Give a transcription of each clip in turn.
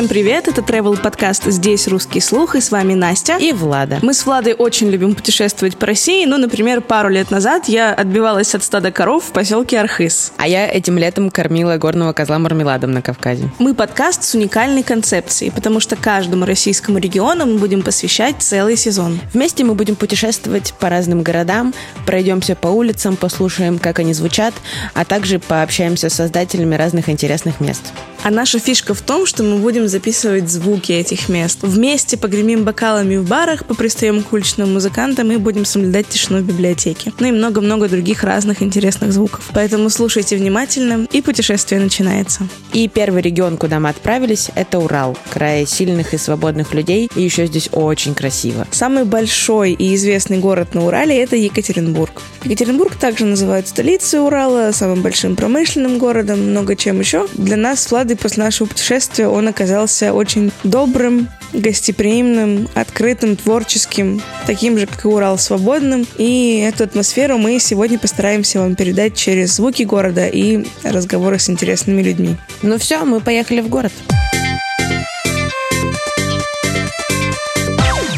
Всем привет, это travel подкаст «Здесь русский слух» и с вами Настя. И Влада. Мы с Владой очень любим путешествовать по России. Ну, например, пару лет назад я отбивалась от стада коров в поселке Архыз. А я этим летом кормила горного козла мармеладом на Кавказе. Мы подкаст с уникальной концепцией, потому что каждому российскому региону мы будем посвящать целый сезон. Вместе мы будем путешествовать по разным городам, пройдемся по улицам, послушаем, как они звучат, а также пообщаемся с создателями разных интересных мест. А наша фишка в том, что мы будем записывать звуки этих мест. Вместе погремим бокалами в барах, попристаем к уличным музыкантам и будем соблюдать тишину в библиотеке. Ну и много-много других разных интересных звуков. Поэтому слушайте внимательно, и путешествие начинается. И первый регион, куда мы отправились, это Урал, край сильных и свободных людей, и еще здесь очень красиво. Самый большой и известный город на Урале – это Екатеринбург. Екатеринбург также называют столицей Урала, самым большим промышленным городом, много чем еще. Для нас, Влад, после нашего путешествия он оказался очень добрым, гостеприимным, открытым, творческим, таким же, как и Урал, свободным. И эту атмосферу мы сегодня постараемся вам передать через звуки города и разговоры с интересными людьми. Ну все, мы поехали в город.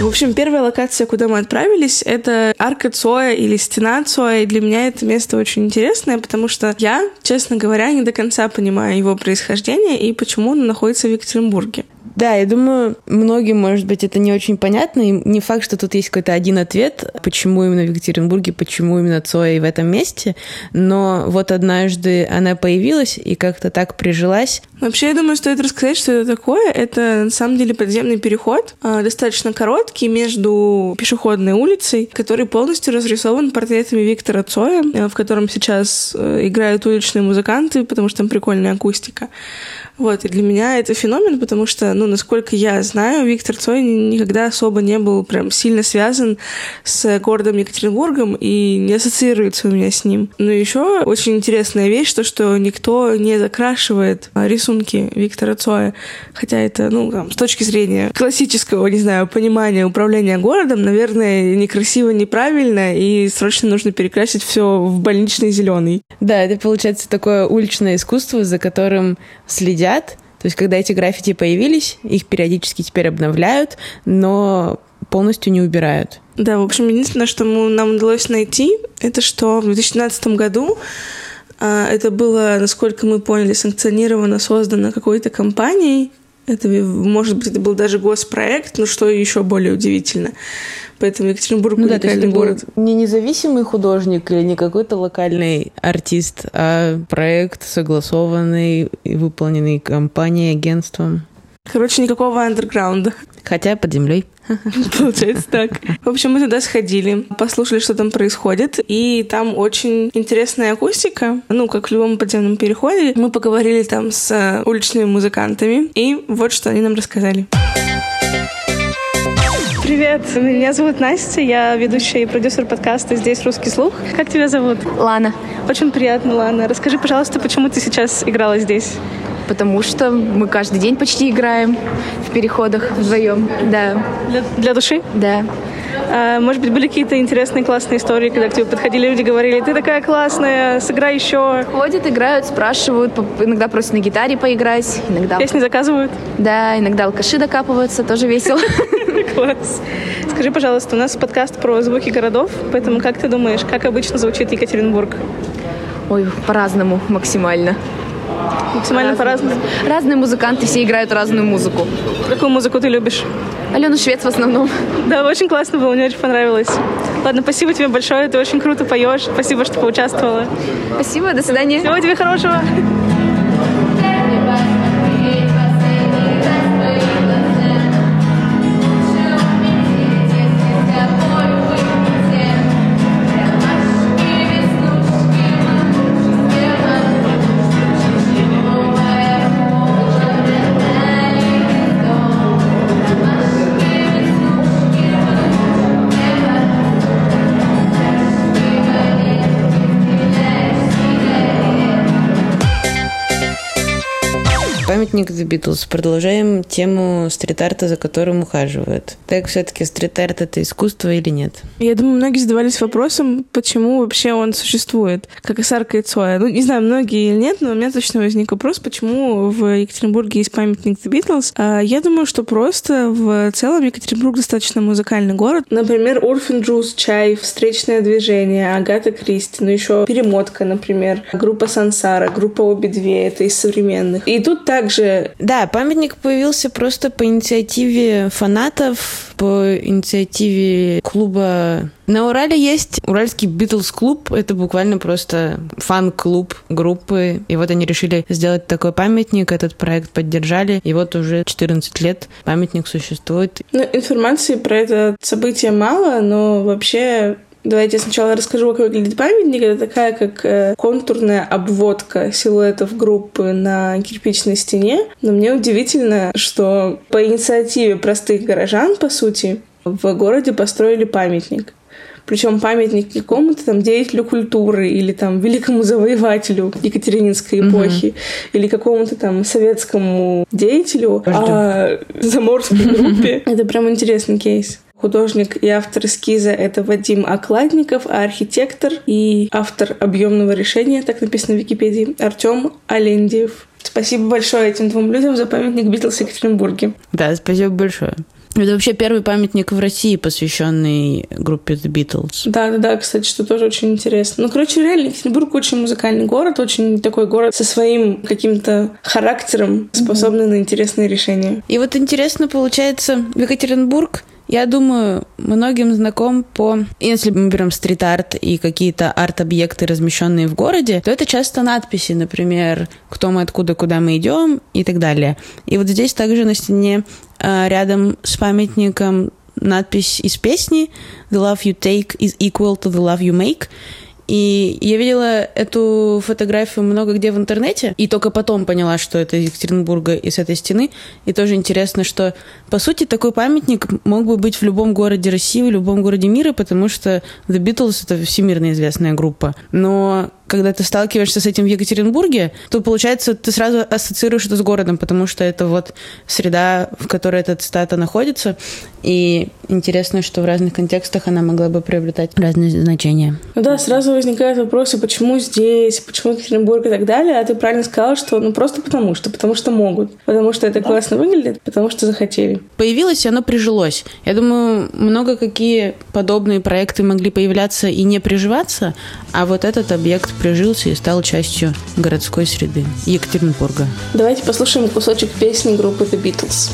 В общем, первая локация, куда мы отправились, это арка Цоя или стена Цоя. И для меня это место очень интересное, потому что я, честно говоря, не до конца понимаю его происхождение и почему он находится в Екатеринбурге. Да, я думаю, многим, может быть, это не очень понятно. И не факт, что тут есть какой-то один ответ, почему именно в Екатеринбурге, почему именно Цоя и в этом месте. Но вот однажды она появилась и как-то так прижилась. Вообще, я думаю, стоит рассказать, что это такое. Это, на самом деле, подземный переход, а, достаточно короткий, между пешеходной улицей, который полностью разрисован портретами Виктора Цоя, э, в котором сейчас э, играют уличные музыканты, потому что там прикольная акустика. Вот, и для меня это феномен, потому что, ну, насколько я знаю, Виктор Цой никогда особо не был прям сильно связан с городом Екатеринбургом и не ассоциируется у меня с ним. Но еще очень интересная вещь, то, что никто не закрашивает рисунки Виктора Цоя, хотя это, ну, там, с точки зрения классического, не знаю, понимания управления городом, наверное, некрасиво, неправильно, и срочно нужно перекрасить все в больничный зеленый. Да, это получается такое уличное искусство, за которым следят. То есть, когда эти граффити появились, их периодически теперь обновляют, но полностью не убирают. Да, в общем, единственное, что нам удалось найти, это что в 2017 году а, это было, насколько мы поняли, санкционировано, создано какой-то компанией. Это, может быть, это был даже госпроект, но что еще более удивительно. Поэтому Екатеринбург ну, уникальный да, город. Не независимый художник или не какой-то локальный артист, а проект согласованный и выполненный компанией, агентством. Короче, никакого андерграунда. Хотя под землей. Получается так. В общем, мы туда сходили, послушали, что там происходит, и там очень интересная акустика, ну, как в любом подземном переходе. Мы поговорили там с уличными музыкантами, и вот что они нам рассказали. Привет, меня зовут Настя, я ведущая и продюсер подкаста «Здесь русский слух». Как тебя зовут? Лана. Очень приятно, Лана. Расскажи, пожалуйста, почему ты сейчас играла здесь? Потому что мы каждый день почти играем в переходах вдвоем, да. Для, для души? Да. А, может быть, были какие-то интересные, классные истории, когда к тебе подходили люди, говорили, ты такая классная, сыграй еще. Ходят, играют, спрашивают, иногда просят на гитаре поиграть, иногда... Песни заказывают? Да, иногда алкаши докапываются, тоже весело. Класс. Скажи, пожалуйста, у нас подкаст про звуки городов, поэтому как ты думаешь, как обычно звучит Екатеринбург? Ой, по-разному максимально. Максимально по-разному? Разные музыканты, все играют разную музыку. Какую музыку ты любишь? Алену Швец в основном. Да, очень классно было, мне очень понравилось. Ладно, спасибо тебе большое, ты очень круто поешь. Спасибо, что поучаствовала. Спасибо, до свидания. Всего тебе хорошего. Памятник The Beatles. Продолжаем тему стрит-арта, за которым ухаживают. Так все-таки стрит-арт — это искусство или нет? Я думаю, многие задавались вопросом, почему вообще он существует, как и Сарка и Цоя. Ну, не знаю, многие или нет, но у меня точно возник вопрос, почему в Екатеринбурге есть памятник The Beatles. А я думаю, что просто в целом Екатеринбург достаточно музыкальный город. Например, Урфин Джуз, Чай, Встречное движение, Агата Кристи, ну еще Перемотка, например, группа Сансара, группа Обе Две, это из современных. И тут также... Да, памятник появился просто по инициативе фанатов, по инициативе клуба на Урале есть Уральский Битлз-клуб. Это буквально просто фан-клуб группы. И вот они решили сделать такой памятник. Этот проект поддержали. И вот уже 14 лет памятник существует. Ну, информации про это событие мало, но вообще Давайте я сначала расскажу, как выглядит памятник. Это такая, как э, контурная обводка силуэтов группы на кирпичной стене. Но мне удивительно, что по инициативе простых горожан, по сути, в городе построили памятник. Причем памятник какому-то там деятелю культуры или там великому завоевателю Екатерининской эпохи угу. или какому-то там советскому деятелю, а заморской группе. Это прям интересный кейс. Художник и автор эскиза — это Вадим Окладников, а архитектор и автор объемного решения, так написано в Википедии, Артем Алендиев. Спасибо большое этим двум людям за памятник Битлз в Екатеринбурге. Да, спасибо большое. Это вообще первый памятник в России, посвященный группе The Beatles. Да, да, да, кстати, что тоже очень интересно. Ну, короче, реально, Екатеринбург очень музыкальный город, очень такой город со своим каким-то характером, способный mm-hmm. на интересные решения. И вот интересно, получается, в Екатеринбург я думаю, многим знаком по... Если мы берем стрит-арт и какие-то арт-объекты, размещенные в городе, то это часто надписи, например, кто мы, откуда, куда мы идем и так далее. И вот здесь также на стене а, рядом с памятником надпись из песни «The love you take is equal to the love you make». И я видела эту фотографию много где в интернете, и только потом поняла, что это из Екатеринбурга и с этой стены. И тоже интересно, что, по сути, такой памятник мог бы быть в любом городе России, в любом городе мира, потому что The Beatles — это всемирно известная группа. Но когда ты сталкиваешься с этим в Екатеринбурге, то, получается, ты сразу ассоциируешь это с городом, потому что это вот среда, в которой эта цитата находится. И интересно, что в разных контекстах она могла бы приобретать разные значения. Ну да, сразу возникают вопросы, почему здесь, почему Екатеринбург и так далее. А ты правильно сказала, что ну просто потому что, потому что могут, потому что это да. классно выглядит, потому что захотели. Появилось, и оно прижилось. Я думаю, много какие подобные проекты могли появляться и не приживаться, а вот этот объект прижился и стал частью городской среды Екатеринбурга. Давайте послушаем кусочек песни группы The Beatles.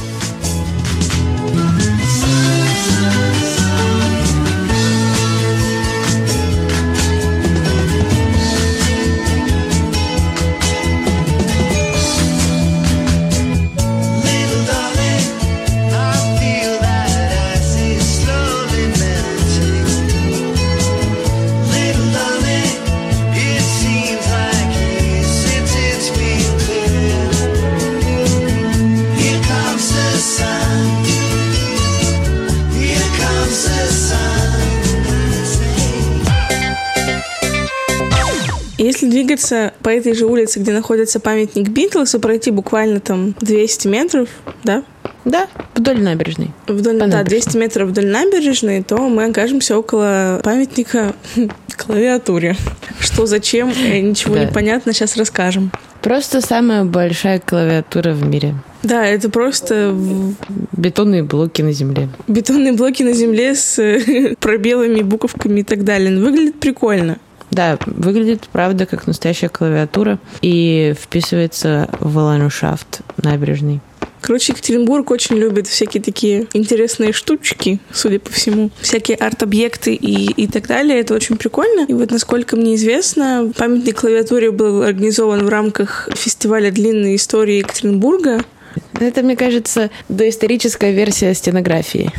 По этой же улице, где находится памятник Битлз, и пройти буквально там 200 метров, да? Да, вдоль набережной. Вдоль, да, 200 метров вдоль набережной, то мы окажемся около памятника клавиатуре. Что, зачем, э, ничего да. не понятно, сейчас расскажем. Просто самая большая клавиатура в мире. Да, это просто... Бетонные блоки на земле. Бетонные блоки на земле с пробелами, буковками и так далее. Выглядит прикольно. Да, выглядит, правда, как настоящая клавиатура и вписывается в ландшафт набережный. Короче, Екатеринбург очень любит всякие такие интересные штучки, судя по всему. Всякие арт-объекты и, и так далее. Это очень прикольно. И вот, насколько мне известно, памятник клавиатуре был организован в рамках фестиваля длинной истории Екатеринбурга. Это, мне кажется, доисторическая версия стенографии.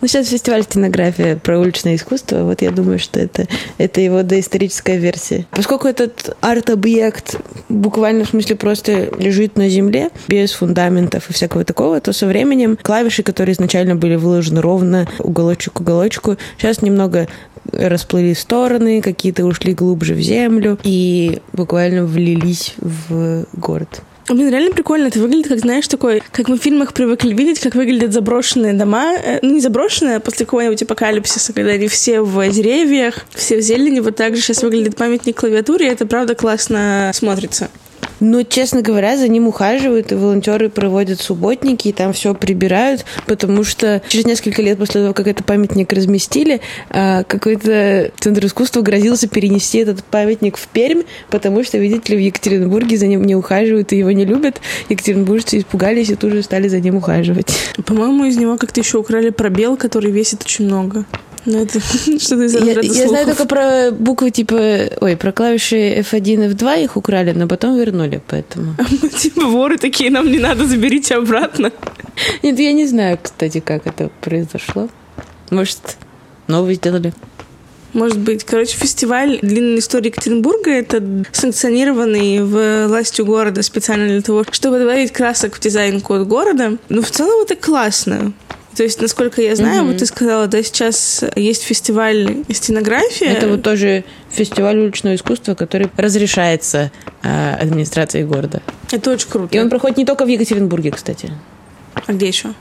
Ну, сейчас фестиваль стенография про уличное искусство. Вот я думаю, что это, это его доисторическая версия. Поскольку этот арт-объект буквально в смысле просто лежит на земле, без фундаментов и всякого такого, то со временем клавиши, которые изначально были выложены ровно уголочек к уголочку, сейчас немного расплыли стороны, какие-то ушли глубже в землю и буквально влились в город. Блин, реально прикольно. Это выглядит, как, знаешь, такой, как мы в фильмах привыкли видеть, как выглядят заброшенные дома. Э, ну, не заброшенные, а после какого-нибудь апокалипсиса, когда они все в деревьях, все в зелени. Вот так же сейчас выглядит памятник клавиатуре, и это, правда, классно смотрится. Ну, честно говоря, за ним ухаживают, и волонтеры проводят субботники, и там все прибирают, потому что через несколько лет после того, как этот памятник разместили, а, какой-то центр искусства грозился перенести этот памятник в Пермь, потому что, видите ли, в Екатеринбурге за ним не ухаживают и его не любят. Екатеринбуржцы испугались и тут же стали за ним ухаживать. По-моему, из него как-то еще украли пробел, который весит очень много. Ну, это что-то из я, я знаю только про буквы типа... Ой, про клавиши F1 и F2 их украли, но потом вернули, поэтому... типа воры такие, нам не надо, заберите обратно. Нет, я не знаю, кстати, как это произошло. Может, новый сделали. Может быть. Короче, фестиваль длинной истории Екатеринбурга — это санкционированный властью города специально для того, чтобы добавить красок в дизайн-код города. Ну, в целом это классно. То есть, насколько я знаю, mm-hmm. вот ты сказала, да, сейчас есть фестиваль стенографии. Это вот тоже фестиваль уличного искусства, который разрешается э, администрацией города. Это очень круто. И он проходит не только в Екатеринбурге, кстати. А где еще?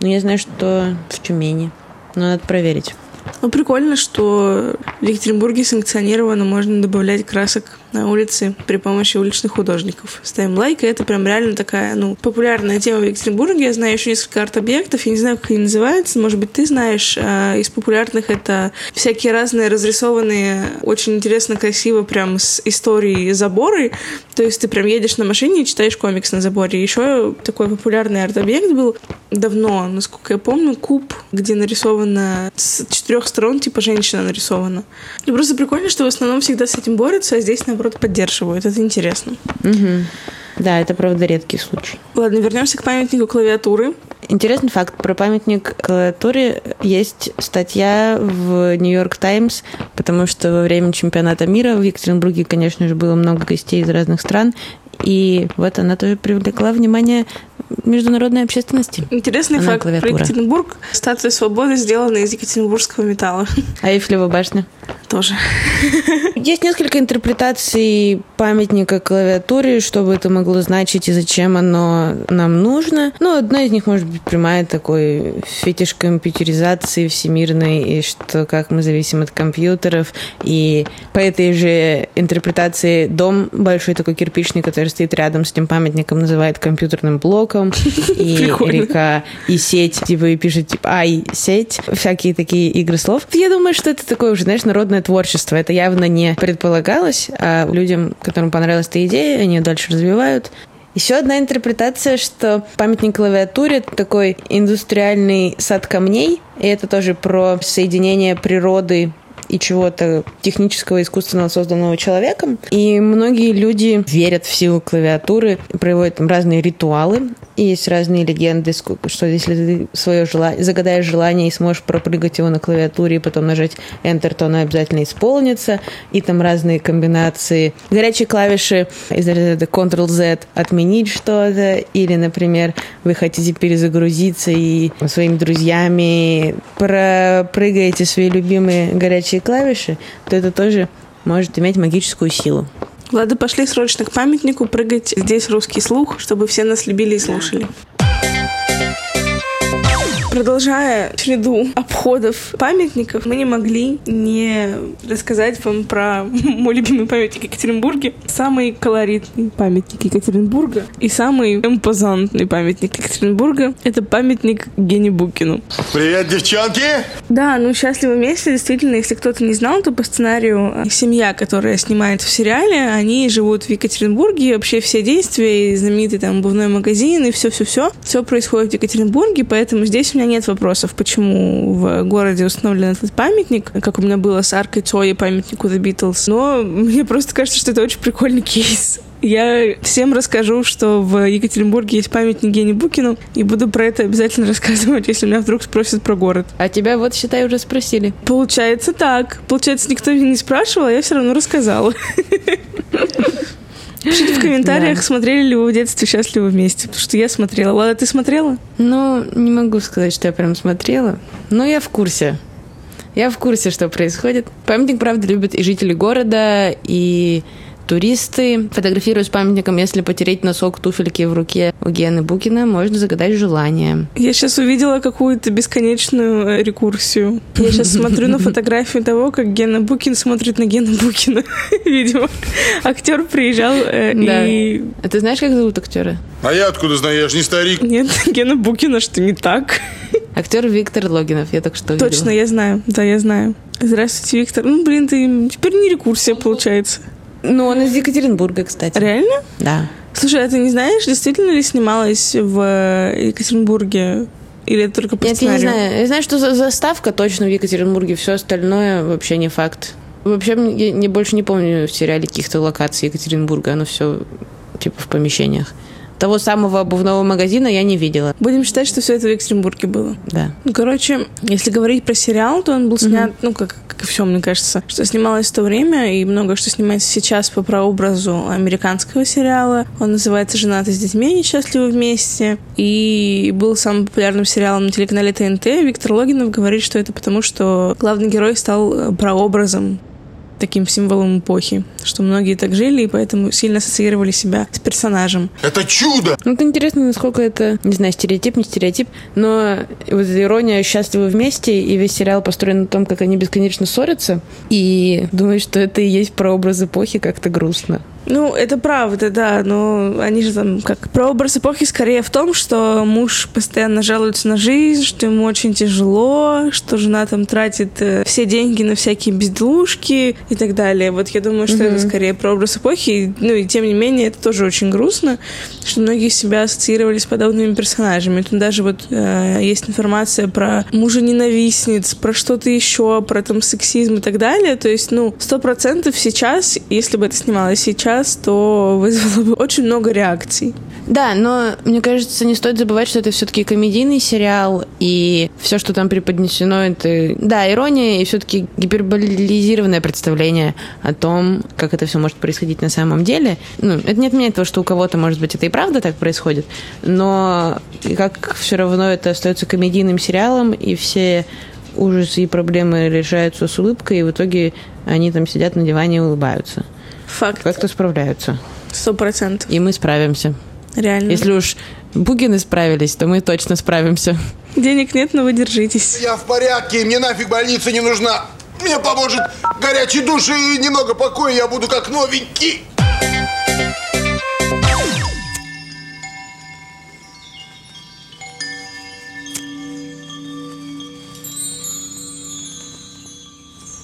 Ну, я знаю, что в Тюмени. Но надо проверить. Ну, прикольно, что в Екатеринбурге санкционировано, можно добавлять красок на улице при помощи уличных художников. Ставим лайк, и это прям реально такая, ну, популярная тема в Екатеринбурге. Я знаю еще несколько арт-объектов, я не знаю, как они называются, может быть, ты знаешь. А из популярных это всякие разные разрисованные, очень интересно, красиво, прям с историей заборы. То есть ты прям едешь на машине и читаешь комикс на заборе. Еще такой популярный арт-объект был давно, насколько я помню, куб, где нарисовано с четырех сторон, типа женщина нарисована. И просто прикольно, что в основном всегда с этим борются, а здесь, наоборот, поддерживают. Это интересно. Угу. Да, это правда редкий случай. Ладно, вернемся к памятнику клавиатуры. Интересный факт про памятник клавиатуре. Есть статья в Нью-Йорк Таймс, потому что во время чемпионата мира в Екатеринбурге, конечно же, было много гостей из разных стран, и вот она тоже привлекла внимание международной общественности. Интересный она факт клавиатура. про Екатеринбург. Статуя свободы сделана из екатеринбургского металла. А Эйфелева башня? Тоже. Есть несколько интерпретаций памятника клавиатуре, что бы это могло значить и зачем оно нам нужно. Ну, одна из них может быть прямая такой фетиш компьютеризации всемирной, и что как мы зависим от компьютеров. И по этой же интерпретации дом большой такой кирпичный, который стоит рядом с этим памятником, называют компьютерным блоком. И река, и сеть, типа, и пишет, типа, ай, сеть. Всякие такие игры слов. Я думаю, что это такое уже, знаешь, народное творчество. Это явно не предполагалось, а людям, которым понравилась эта идея, они ее дальше развивают. Еще одна интерпретация, что памятник клавиатуре — такой индустриальный сад камней, и это тоже про соединение природы и чего-то технического, искусственного, созданного человеком. И многие люди верят в силу клавиатуры, проводят там разные ритуалы. И есть разные легенды, что если ты свое желание, загадаешь желание и сможешь пропрыгать его на клавиатуре и потом нажать Enter, то оно обязательно исполнится. И там разные комбинации. Горячие клавиши из ряда Ctrl-Z отменить что-то. Или, например, вы хотите перезагрузиться и своими друзьями пропрыгаете свои любимые горячие клавиши, то это тоже может иметь магическую силу. Ладно, пошли срочно к памятнику прыгать. Здесь русский слух, чтобы все нас любили и слушали. Продолжая череду обходов памятников, мы не могли не рассказать вам про мой любимый памятник Екатеринбурге. Самый колоритный памятник Екатеринбурга и самый импозантный памятник Екатеринбурга — это памятник Гене Букину. Привет, девчонки! Да, ну «Счастливы вместе» действительно, если кто-то не знал, то по сценарию э, семья, которая снимает в сериале, они живут в Екатеринбурге, и вообще все действия, и знаменитый там обувной магазин, и все-все-все, все происходит в Екатеринбурге, поэтому здесь у меня нет вопросов, почему в городе установлен этот памятник, как у меня было с аркой Цои памятнику The Beatles. Но мне просто кажется, что это очень прикольный кейс. Я всем расскажу, что в Екатеринбурге есть памятник Гене Букину, и буду про это обязательно рассказывать, если меня вдруг спросят про город. А тебя вот, считай, уже спросили. Получается так. Получается, никто меня не спрашивал, а я все равно рассказала. Пишите в комментариях, да. смотрели ли вы в детстве «Счастливы вместе», потому что я смотрела. Лада, ты смотрела? Ну, не могу сказать, что я прям смотрела, но я в курсе. Я в курсе, что происходит. Памятник, правда, любят и жители города, и туристы фотографируют с памятником, если потереть носок туфельки в руке у Гены Букина, можно загадать желание. Я сейчас увидела какую-то бесконечную э, рекурсию. Я сейчас смотрю на фотографию того, как Гена Букин смотрит на Гена Букина. Видимо, актер приезжал э, Да. и... А ты знаешь, как зовут актера? А я откуда знаю, я же не старик. Нет, Гена Букина, что не так. Актер Виктор Логинов, я так что Точно, я знаю. Да, я знаю. Здравствуйте, Виктор. Ну, блин, ты теперь не рекурсия получается. Ну, он из Екатеринбурга, кстати. Реально? Да. Слушай, а ты не знаешь, действительно ли снималась в э, Екатеринбурге? Или это только по Нет, я не сценарию? знаю. Я знаю, что за- заставка точно в Екатеринбурге, все остальное вообще не факт. Вообще, я не, больше не помню в сериале каких-то локаций Екатеринбурга. Оно все типа в помещениях. Того самого обувного магазина я не видела. Будем считать, что все это в Екатеринбурге было. Да. Ну, короче, если говорить про сериал, то он был снят, ну, как, как и все, мне кажется, что снималось в то время, и много что снимается сейчас по прообразу американского сериала. Он называется «Женаты с детьми, несчастливы вместе», и был самым популярным сериалом на телеканале ТНТ. Виктор Логинов говорит, что это потому, что главный герой стал э, прообразом таким символом эпохи, что многие так жили, и поэтому сильно ассоциировали себя с персонажем. Это чудо! Ну, это интересно, насколько это, не знаю, стереотип, не стереотип, но вот ирония «Счастливы вместе», и весь сериал построен на том, как они бесконечно ссорятся, и думаю, что это и есть прообраз эпохи, как-то грустно. Ну, это правда, да, но они же там как... Прообраз эпохи скорее в том, что муж постоянно жалуется на жизнь, что ему очень тяжело, что жена там тратит э, все деньги на всякие безделушки и так далее. Вот я думаю, что это скорее прообраз эпохи. Ну и тем не менее, это тоже очень грустно, что многие себя ассоциировали с подобными персонажами. Тут даже вот э, есть информация про мужа-ненавистниц, про что-то еще, про там сексизм и так далее. То есть, ну, сто процентов сейчас, если бы это снималось сейчас, то вызвало бы очень много реакций. Да, но мне кажется, не стоит забывать, что это все-таки комедийный сериал, и все, что там преподнесено, это, да, ирония и все-таки гиперболизированное представление о том, как это все может происходить на самом деле. Ну, это не отменяет того, что у кого-то, может быть, это и правда так происходит, но как все равно это остается комедийным сериалом, и все ужасы и проблемы решаются с улыбкой, и в итоге они там сидят на диване и улыбаются. Факт. Как-то справляются. Сто процентов. И мы справимся. Реально. Если уж Бугины справились, то мы точно справимся. Денег нет, но вы держитесь. Я в порядке, мне нафиг больница не нужна. Мне поможет горячий душ и немного покоя, я буду как новенький.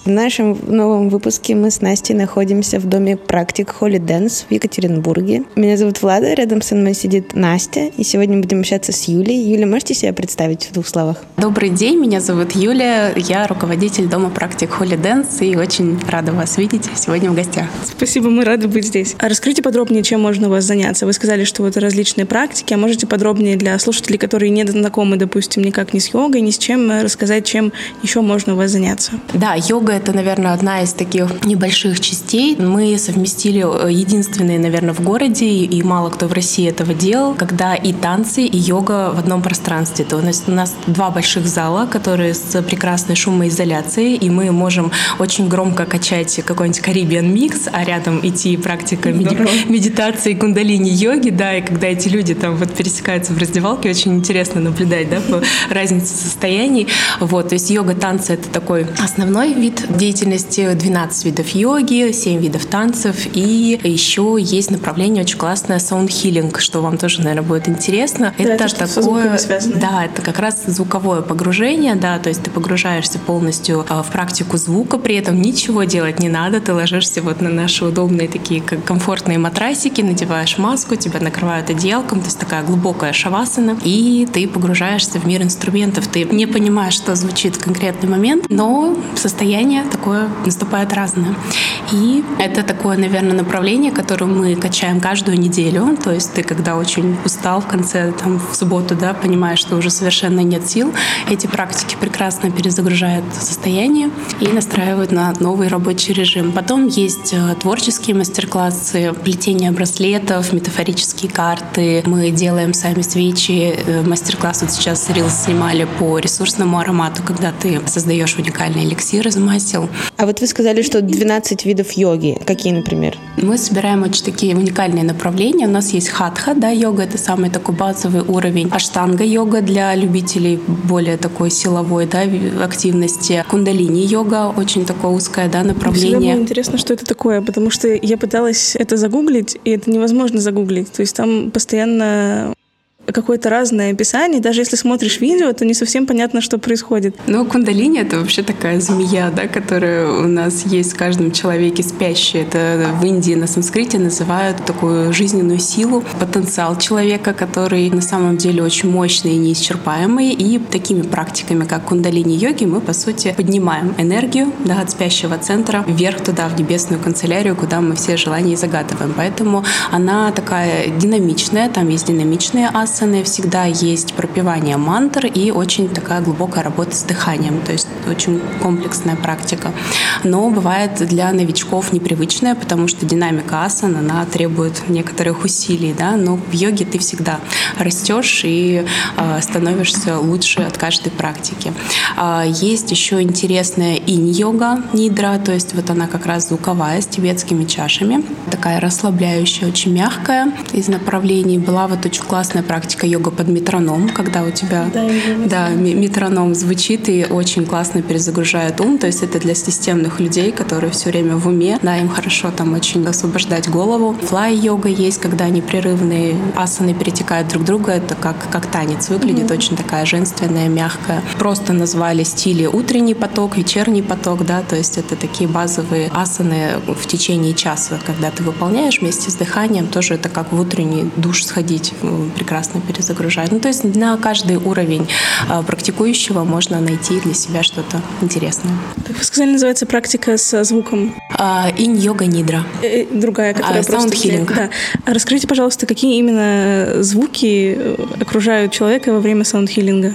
В нашем новом выпуске мы с Настей находимся в доме практик Holy Dance в Екатеринбурге. Меня зовут Влада, рядом со мной сидит Настя, и сегодня будем общаться с Юлей. Юля, можете себя представить в двух словах? Добрый день, меня зовут Юлия, я руководитель дома практик Holy Dance и очень рада вас видеть сегодня в гостях. Спасибо, мы рады быть здесь. А расскажите подробнее, чем можно у вас заняться. Вы сказали, что это различные практики, а можете подробнее для слушателей, которые не знакомы, допустим, никак ни с йогой, ни с чем, рассказать, чем еще можно у вас заняться? Да, йога это, наверное, одна из таких небольших частей. Мы совместили э, единственные, наверное, в городе, и мало кто в России этого делал, когда и танцы, и йога в одном пространстве. То нас, у нас два больших зала, которые с прекрасной шумоизоляцией, и мы можем очень громко качать какой-нибудь Caribbean микс, а рядом идти практика меди- медитации кундалини-йоги, да, и когда эти люди там вот пересекаются в раздевалке, очень интересно наблюдать, да, по разнице состояний. Вот, то есть йога, танцы — это такой основной вид деятельности, 12 видов йоги, 7 видов танцев, и еще есть направление очень классное healing, что вам тоже, наверное, будет интересно. Да, это звуками связано. Да, это как раз звуковое погружение, да, то есть ты погружаешься полностью а, в практику звука, при этом ничего делать не надо, ты ложишься вот на наши удобные такие как комфортные матрасики, надеваешь маску, тебя накрывают одеялком, то есть такая глубокая шавасана, и ты погружаешься в мир инструментов, ты не понимаешь, что звучит в конкретный момент, но состояние такое наступает разное. И это такое, наверное, направление, которое мы качаем каждую неделю, то есть ты когда очень устал в конце, там, в субботу, да, понимаешь, что уже совершенно нет сил, эти практики прекрасно перезагружают состояние и настраивают на новый рабочий режим. Потом есть э, творческие мастер-классы, плетение браслетов, метафорические карты. Мы делаем сами свечи. Э, Мастер-класс вот сейчас Рилс снимали по ресурсному аромату, когда ты создаешь уникальный эликсир из масел ремесел. А вот вы сказали, что 12 видов йоги. Какие, например? Мы собираем очень такие уникальные направления. У нас есть хатха, да, йога, это самый такой базовый уровень. Аштанга йога для любителей более такой силовой, да, активности. Кундалини йога, очень такое узкое, да, направление. Всегда было интересно, что это такое, потому что я пыталась это загуглить, и это невозможно загуглить. То есть там постоянно какое-то разное описание. Даже если смотришь видео, то не совсем понятно, что происходит. Ну, кундалини — это вообще такая змея, да, которая у нас есть в каждом человеке спящая. Это в Индии на санскрите называют такую жизненную силу, потенциал человека, который на самом деле очень мощный и неисчерпаемый. И такими практиками, как кундалини-йоги, мы, по сути, поднимаем энергию да, от спящего центра вверх туда, в небесную канцелярию, куда мы все желания и загадываем. Поэтому она такая динамичная, там есть динамичные асы, асаны всегда есть пропивание мантр и очень такая глубокая работа с дыханием, то есть очень комплексная практика. Но бывает для новичков непривычная, потому что динамика асан, она требует некоторых усилий, да, но в йоге ты всегда растешь и э, становишься лучше от каждой практики. Э, есть еще интересная инь-йога, нидра, то есть вот она как раз звуковая с тибетскими чашами, такая расслабляющая, очень мягкая из направлений. Была вот очень классная практика практика йога под метроном, когда у тебя да, да, метроном звучит и очень классно перезагружает ум. То есть это для системных людей, которые все время в уме. Да, им хорошо там очень освобождать голову. Флай-йога есть, когда непрерывные асаны перетекают друг друга. Это как, как танец выглядит, mm-hmm. очень такая женственная, мягкая. Просто назвали стили утренний поток, вечерний поток, да, то есть это такие базовые асаны в течение часа, когда ты выполняешь вместе с дыханием, тоже это как в утренний душ сходить, прекрасно классно перезагружает. Ну, то есть на каждый уровень а, практикующего можно найти для себя что-то интересное. Как вы сказали, называется практика со звуком? А, инь-йога нидра. Э, э, другая, которая а, просто... Саунд-хиллинг. Да. Расскажите, пожалуйста, какие именно звуки э, окружают человека во время саунд-хиллинга?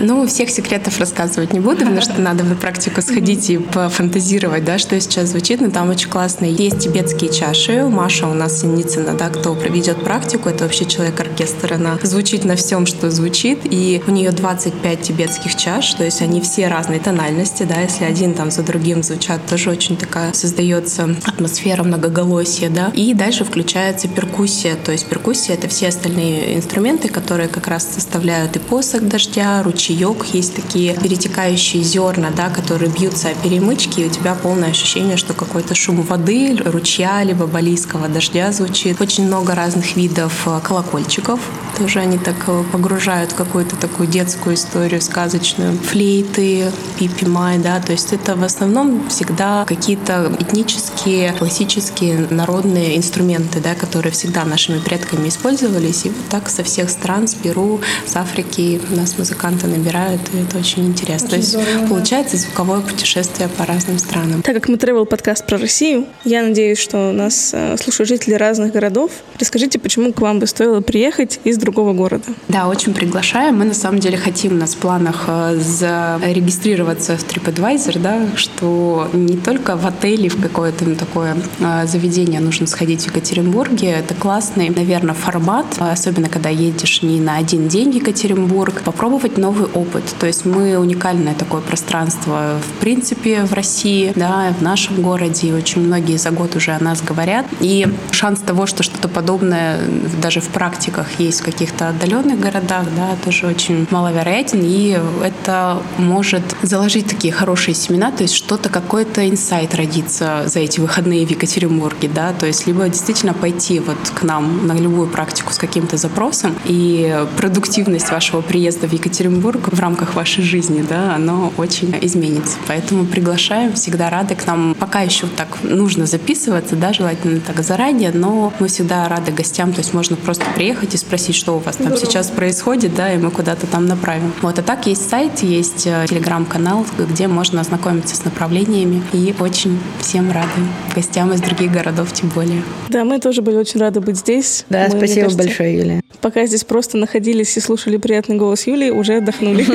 Ну, всех секретов рассказывать не буду, потому что надо в практику сходить и пофантазировать, да, что сейчас звучит, но там очень классно. Есть тибетские чаши. Маша у нас Синицына, да, кто ведет практику, это вообще человек-оркестр, она звучит на всем, что звучит, и у нее 25 тибетских чаш, то есть они все разной тональности, да, если один там за другим звучат, тоже очень такая создается атмосфера многоголосия, да, и дальше включается перкуссия, то есть перкуссия — это все остальные инструменты, которые как раз составляют и посох дождя, ручеек, есть такие перетекающие зерна, да, которые бьются о перемычки, и у тебя полное ощущение, что какой-то шум воды, ручья, либо балийского дождя звучит. Очень много разных видов э, колокольчиков, тоже они так э, погружают в какую-то такую детскую историю сказочную. Флейты, пипи май, да, то есть это в основном всегда какие-то этнические, классические, народные инструменты, да, которые всегда нашими предками использовались. И вот так со всех стран, с Перу, с Африки нас музыканты набирают, и это очень интересно. Очень то есть здорово, получается звуковое путешествие по разным странам. Так как мы travel подкаст про Россию, я надеюсь, что нас э, слушают жители разных городов. Расскажите, почему к вам бы стоило приехать из другого города. Да, очень приглашаем. Мы на самом деле хотим, у нас в планах э, зарегистрироваться в TripAdvisor, да, что не только в отеле, в какое-то ну, такое э, заведение нужно сходить в Екатеринбурге. Это классный, наверное, формат, особенно когда едешь не на один день в Екатеринбург, попробовать новый опыт. То есть мы уникальное такое пространство в принципе в России, да, в нашем городе. Очень многие за год уже о нас говорят. И шанс того, что что-то подобное даже в практиках есть в каких-то отдаленных городах, да, тоже очень маловероятен, и это может заложить такие хорошие семена, то есть что-то, какой-то инсайт родится за эти выходные в Екатеринбурге, да, то есть либо действительно пойти вот к нам на любую практику с каким-то запросом, и продуктивность вашего приезда в Екатеринбург в рамках вашей жизни, да, оно очень изменится. Поэтому приглашаем, всегда рады к нам. Пока еще так нужно записываться, да, желательно так заранее, но мы всегда рады гостям, то есть можно просто приехать и спросить, что у вас там Здорово. сейчас происходит, да, и мы куда-то там направим. Вот, а так есть сайт, есть э, телеграм-канал, где можно ознакомиться с направлениями, и очень всем рады гостям из других городов тем более. Да, мы тоже были очень рады быть здесь. Да, мы, спасибо кажется, большое, Юлия. Пока здесь просто находились и слушали приятный голос Юлии, уже отдохнули.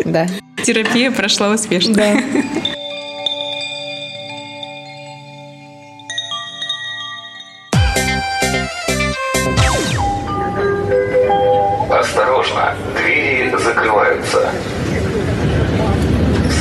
Да. Терапия прошла успешно. Да. Следующий.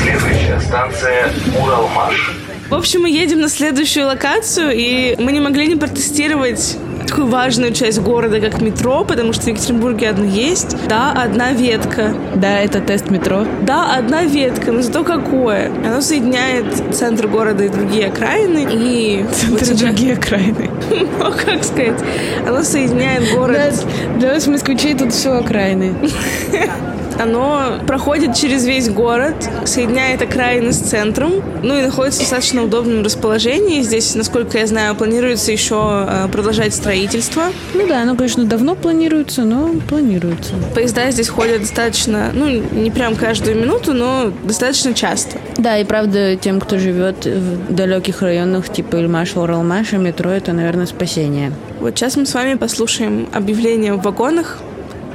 Следующая станция Уралмаш. В общем, мы едем на следующую локацию, и мы не могли не протестировать такую важную часть города, как метро, потому что в Екатеринбурге одно есть. Да, одна ветка. Да, это тест метро. Да, одна ветка, но зато какое. Оно соединяет центр города и другие окраины. И вот сейчас... другие окраины. Ну, как сказать? Оно соединяет город... Для вас, москвичей, тут все окраины. Оно проходит через весь город, соединяет окраины с центром, ну и находится в достаточно удобном расположении. Здесь, насколько я знаю, планируется еще э, продолжать строительство. Ну да, оно, конечно, давно планируется, но планируется. Поезда здесь ходят достаточно, ну, не прям каждую минуту, но достаточно часто. Да, и правда, тем, кто живет в далеких районах типа Ильмаша, Уралмаша, метро это, наверное, спасение. Вот сейчас мы с вами послушаем объявление в вагонах,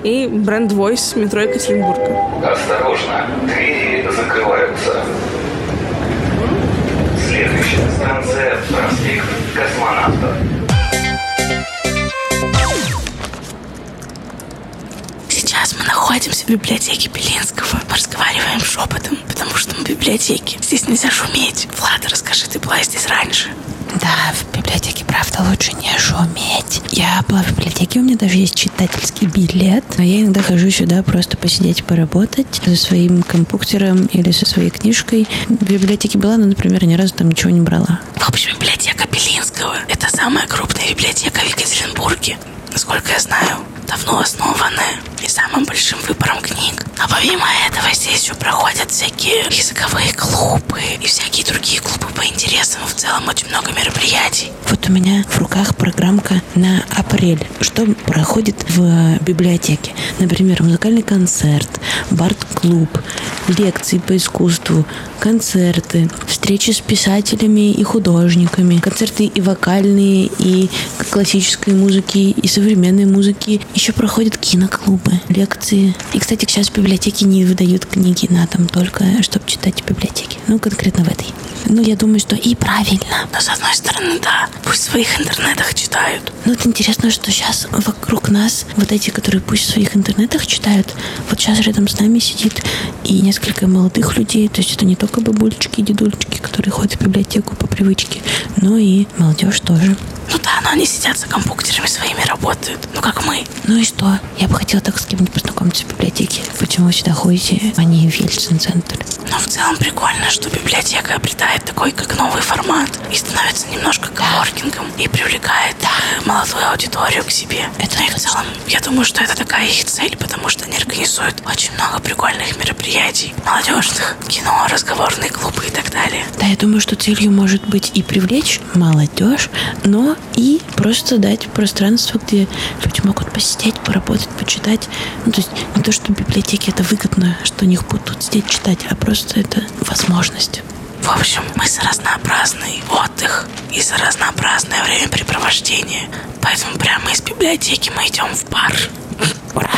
и бренд Voice метро Екатеринбурга. Осторожно, двери закрываются. Следующая станция – проспект Космонавтов. Сейчас мы находимся в библиотеке Белинского. Мы разговариваем шепотом, потому что мы в библиотеке. Здесь нельзя шуметь. Влада, расскажи, ты была здесь раньше? Да, в библиотеке, правда, лучше не шуметь. Я была в библиотеке, у меня даже есть читательский билет. Но я иногда хожу сюда просто посидеть, поработать со своим компьютером или со своей книжкой. В библиотеке была, но, например, ни разу там ничего не брала. В общем, библиотека Белинского – это самая крупная библиотека в Екатеринбурге. Насколько я знаю, давно основанная и самым большим выбором книг. А помимо этого здесь еще проходят всякие языковые клубы и всякие другие клубы по интересам. В целом очень много мероприятий. Вот у меня в руках программка на апрель. Что проходит в библиотеке? Например, музыкальный концерт, бард-клуб, лекции по искусству, концерты, встречи с писателями и художниками, концерты и вокальные, и классической музыки, и современной музыки. Еще проходят киноклубы лекции. И, кстати, сейчас в библиотеке не выдают книги на дом, только чтобы читать в библиотеке. Ну, конкретно в этой. Ну, я думаю, что и правильно. Но, с одной стороны, да, пусть в своих интернетах читают. Ну, вот интересно, что сейчас вокруг нас вот эти, которые пусть в своих интернетах читают, вот сейчас рядом с нами сидит и несколько молодых людей, то есть это не только бабулечки и дедулечки, которые ходят в библиотеку по привычке, но и молодежь тоже. Ну да, они сидят за компьютерами своими, работают. Ну как мы. Ну и что? Я бы хотела так с кем-нибудь познакомиться в библиотеке. Почему вы сюда ходите, а не в Ельцин-центр? Ну в целом прикольно, что библиотека обретает такой, как новый формат. И становится немножко коворкингом. И привлекает да. молодую аудиторию к себе. Это ну, и в целом, я думаю, что это такая их цель, потому что они организуют очень много прикольных мероприятий. Молодежных, кино, разговорные клубы и так далее. Да, я думаю, что целью может быть и привлечь молодежь, но и просто дать пространство, где люди могут посидеть, поработать, почитать. Ну, то есть не то, что в библиотеке это выгодно, что у них будут тут сидеть читать, а просто это возможность. В общем, мы за разнообразный отдых и за разнообразное времяпрепровождение. Поэтому прямо из библиотеки мы идем в бар. Ура!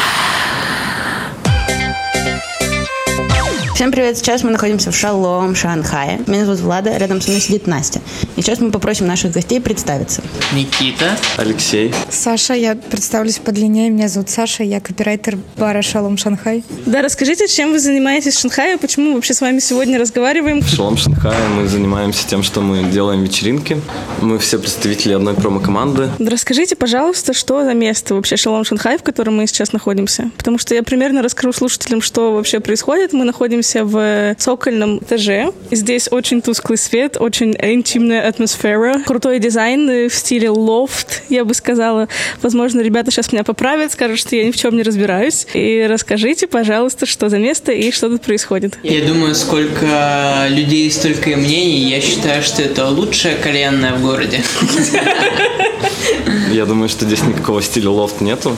Всем привет! Сейчас мы находимся в Шалом, Шанхае. Меня зовут Влада, рядом со мной сидит Настя. И сейчас мы попросим наших гостей представиться. Никита. Алексей. Саша, я представлюсь подлиннее. Меня зовут Саша, я копирайтер бара Шалом Шанхай. Да, расскажите, чем вы занимаетесь в Шанхае, почему мы вообще с вами сегодня разговариваем? В Шалом Шанхае мы занимаемся тем, что мы делаем вечеринки. Мы все представители одной промо-команды. Да расскажите, пожалуйста, что за место вообще Шалом Шанхай, в котором мы сейчас находимся? Потому что я примерно расскажу слушателям, что вообще происходит. Мы находимся находимся в цокольном этаже. Здесь очень тусклый свет, очень интимная атмосфера, крутой дизайн в стиле лофт, я бы сказала. Возможно, ребята сейчас меня поправят, скажут, что я ни в чем не разбираюсь. И расскажите, пожалуйста, что за место и что тут происходит. Я думаю, сколько людей, столько и мнений. Я считаю, что это лучшая кальянная в городе. Я думаю, что здесь никакого стиля лофт нету.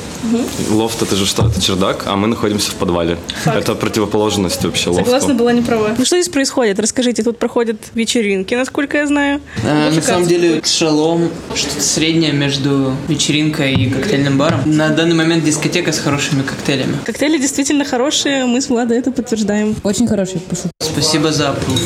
Лофт это же что? Это чердак, а мы находимся в подвале. Факт. Это противоположность вообще. Согласна, была не права. Ну что здесь происходит? Расскажите, тут проходят вечеринки, насколько я знаю. А, на самом деле, шалом что-то среднее между вечеринкой и коктейльным баром. На данный момент дискотека с хорошими коктейлями. Коктейли действительно хорошие, мы с Владой это подтверждаем. Очень хорошие, пишу. Спасибо за аппрув.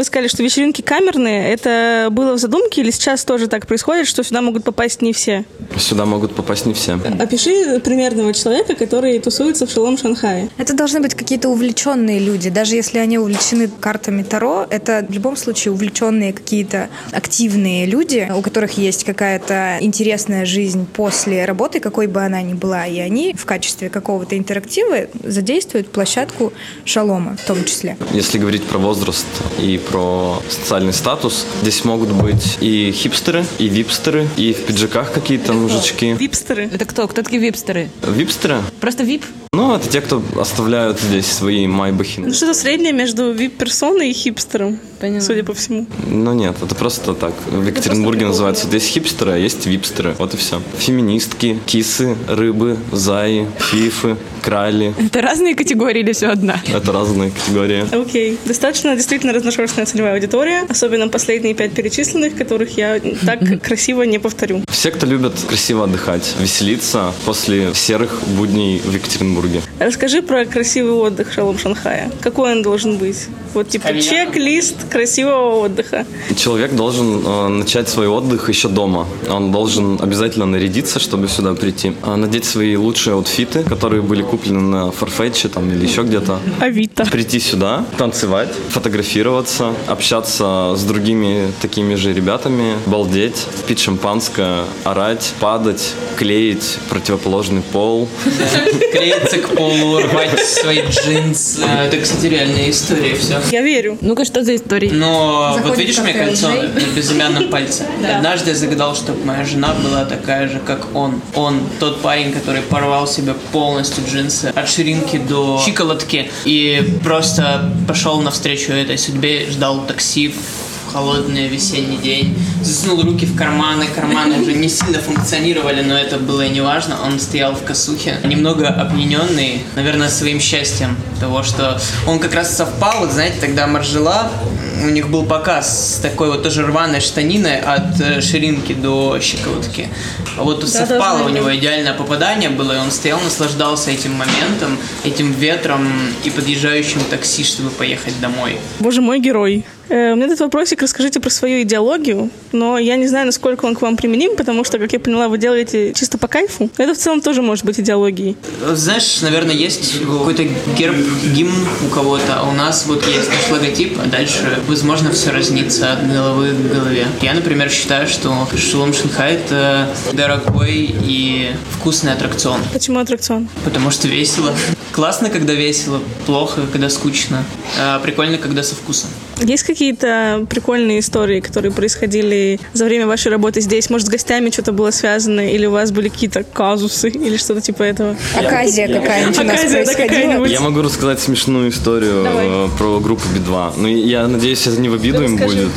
Вы сказали, что вечеринки камерные. Это было в задумке или сейчас тоже так происходит, что сюда могут попасть не все? Сюда могут попасть не все. Опиши примерного человека, который тусуется в шалом Шанхае. Это должны быть какие-то увлеченные люди. Даже если они увлечены картами Таро, это в любом случае увлеченные какие-то активные люди, у которых есть какая-то интересная жизнь после работы, какой бы она ни была. И они в качестве какого-то интерактива задействуют площадку шалома в том числе. Если говорить про возраст и про социальный статус, здесь могут быть и хипстеры, и випстеры, и в пиджаках какие-то мужички. Випстеры? Это кто? Кто такие випстеры? Випстеры? Просто вип? Ну, это те, кто оставляют здесь свои майбахи. Ну, что-то среднее между вип-персоной и хипстером, Поняла. судя по всему. Ну нет, это просто так. В Екатеринбурге называется. Здесь хипстеры, а есть випстеры. Вот и все. Феминистки, кисы, рыбы, заи, фифы, крали. Это разные категории или все одна? Это разные категории. Окей. Достаточно действительно разношерстная целевая аудитория, особенно последние пять перечисленных, которых я так красиво не повторю. Все, кто любят красиво отдыхать, веселиться после серых будней в Екатеринбурге. Расскажи про красивый отдых Шалом Шанхая. Какой он должен быть? Вот типа чек-лист красивого отдыха. Человек должен э, начать свой отдых еще дома. Он должен обязательно нарядиться, чтобы сюда прийти. А, надеть свои лучшие аутфиты, которые были куплены на Farfetch там или еще где-то. Авито. Прийти сюда, танцевать, фотографироваться, общаться с другими такими же ребятами, балдеть, пить шампанское, орать, падать, клеить противоположный пол. Клеиться к полу, рвать свои джинсы. Это, кстати, реальная история, все. Я верю. Ну-ка, что за история? Но вот видишь мне кольцо на безымянном пальце? Однажды я загадал, чтобы моя жена была такая же, как он. Он тот парень, который порвал себе полностью джинсы от ширинки до щиколотки и просто пошел навстречу этой судьбе, ждал такси в холодный весенний день, засунул руки в карманы, карманы уже не сильно функционировали, но это было не важно. Он стоял в косухе, немного опьяненный, наверное, своим счастьем того, что он как раз совпал, вот знаете, тогда Маржела, у них был показ с такой вот тоже рваной штаниной от э, ширинки до щиколотки. Вот тут совпало у него идеальное попадание было, и он стоял, наслаждался этим моментом, этим ветром и подъезжающим такси, чтобы поехать домой. Боже мой герой. Э, У меня тут вопросик, расскажите про свою идеологию, но я не знаю, насколько он к вам применим, потому что, как я поняла, вы делаете чисто по кайфу. Это в целом тоже может быть идеологией. Знаешь, наверное, есть какой-то герб, гимн у кого-то, а у нас вот есть наш логотип, а дальше, возможно, все разнится от головы к голове. Я, например, считаю, что Шелом Шанхай – это дорогой и вкусный аттракцион, Почему аттракцион? потому что весело. Классно, когда весело, плохо, когда скучно, а прикольно, когда со вкусом. Есть какие-то прикольные истории, которые происходили за время вашей работы здесь? Может, с гостями что-то было связано? Или у вас были какие-то казусы? Или что-то типа этого? Оказия какая-нибудь у нас да, происходила. Я могу рассказать смешную историю Давай. э, про группу Би-2. Ну, я надеюсь, это не в обиду им расскажи. будет,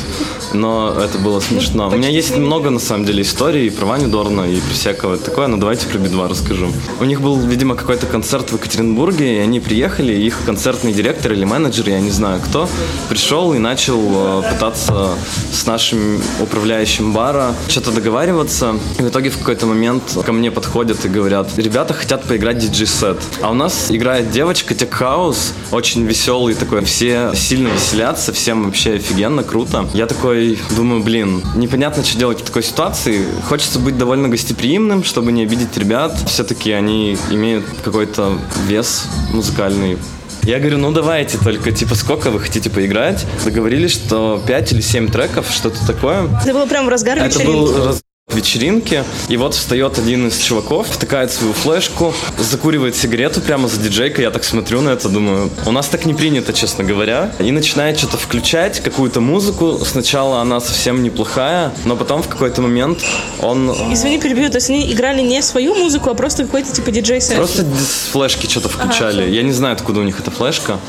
но это было смешно. У меня есть много, на самом деле, историй и про Ваню Дорна, и про всякого такое, но давайте про Би-2 расскажу. У них был, видимо, какой-то концерт в Екатеринбурге, и они приехали, и их концертный директор или менеджер, я не знаю кто, пришел и начал э, пытаться с нашим управляющим бара что-то договариваться. И в итоге в какой-то момент ко мне подходят и говорят, ребята хотят поиграть диджей-сет. А у нас играет девочка Tech House, очень веселый такой, все сильно веселятся, всем вообще офигенно, круто. Я такой думаю, блин, непонятно, что делать в такой ситуации. Хочется быть довольно гостеприимным, чтобы не обидеть ребят. Все-таки они имеют какой-то вес музыкальный. Я говорю, ну давайте, только типа сколько вы хотите поиграть? Договорились, что 5 или 7 треков, что-то такое. Это было прямо в разгар Это вечеринки. был раз- вечеринки, и вот встает один из чуваков, втыкает свою флешку, закуривает сигарету прямо за диджейкой, я так смотрю на это, думаю, у нас так не принято, честно говоря, и начинает что-то включать, какую-то музыку, сначала она совсем неплохая, но потом в какой-то момент он Извини, перебью. То есть они играли не свою музыку, а просто какой-то типа диджей-сет. просто с флешки что-то включали, я не знаю, откуда у них эта флешка,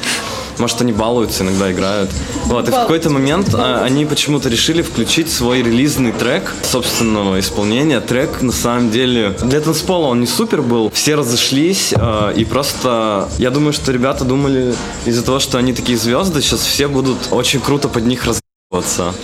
может, они балуются, иногда играют. Вот, и в какой-то момент а, они почему-то решили включить свой релизный трек собственного исполнения. Трек, на самом деле, для танцпола он не супер был. Все разошлись, а, и просто... Я думаю, что ребята думали из-за того, что они такие звезды, сейчас все будут очень круто под них разъебываться.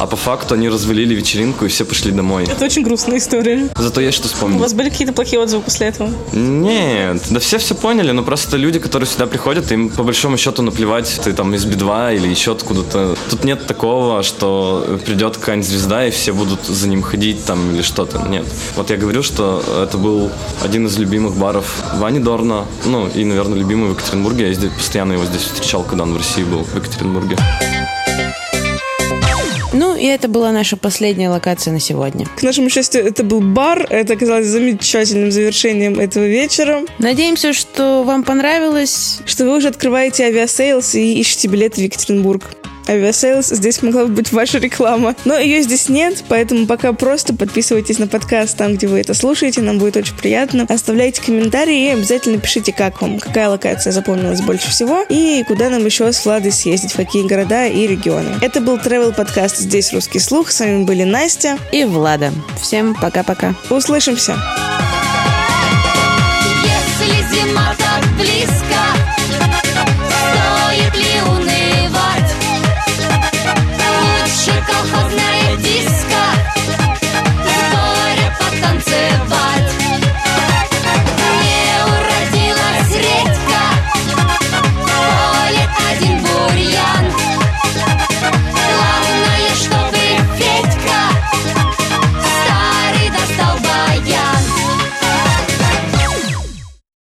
А по факту они развалили вечеринку и все пошли домой. Это очень грустная история. Зато есть что У вспомнить. вас были какие-то плохие отзывы после этого? Нет, да все все поняли, но просто люди, которые сюда приходят, им по большому счету наплевать, ты там из Би-2 или еще откуда-то. Тут нет такого, что придет какая-нибудь звезда и все будут за ним ходить там или что-то. Нет. Вот я говорю, что это был один из любимых баров Вани Дорна, ну и, наверное, любимый в Екатеринбурге. Я здесь постоянно его здесь встречал, когда он в России был, в Екатеринбурге. Ну, и это была наша последняя локация на сегодня. К нашему счастью, это был бар. Это оказалось замечательным завершением этого вечера. Надеемся, что вам понравилось. Что вы уже открываете Aviasales и ищете билеты в Екатеринбург. Aviasales здесь могла бы быть ваша реклама. Но ее здесь нет, поэтому пока просто подписывайтесь на подкаст там, где вы это слушаете, нам будет очень приятно. Оставляйте комментарии и обязательно пишите, как вам, какая локация запомнилась больше всего и куда нам еще с Владой съездить, в какие города и регионы. Это был travel подкаст «Здесь русский слух». С вами были Настя и Влада. Всем пока-пока. Услышимся. Если зима так близко,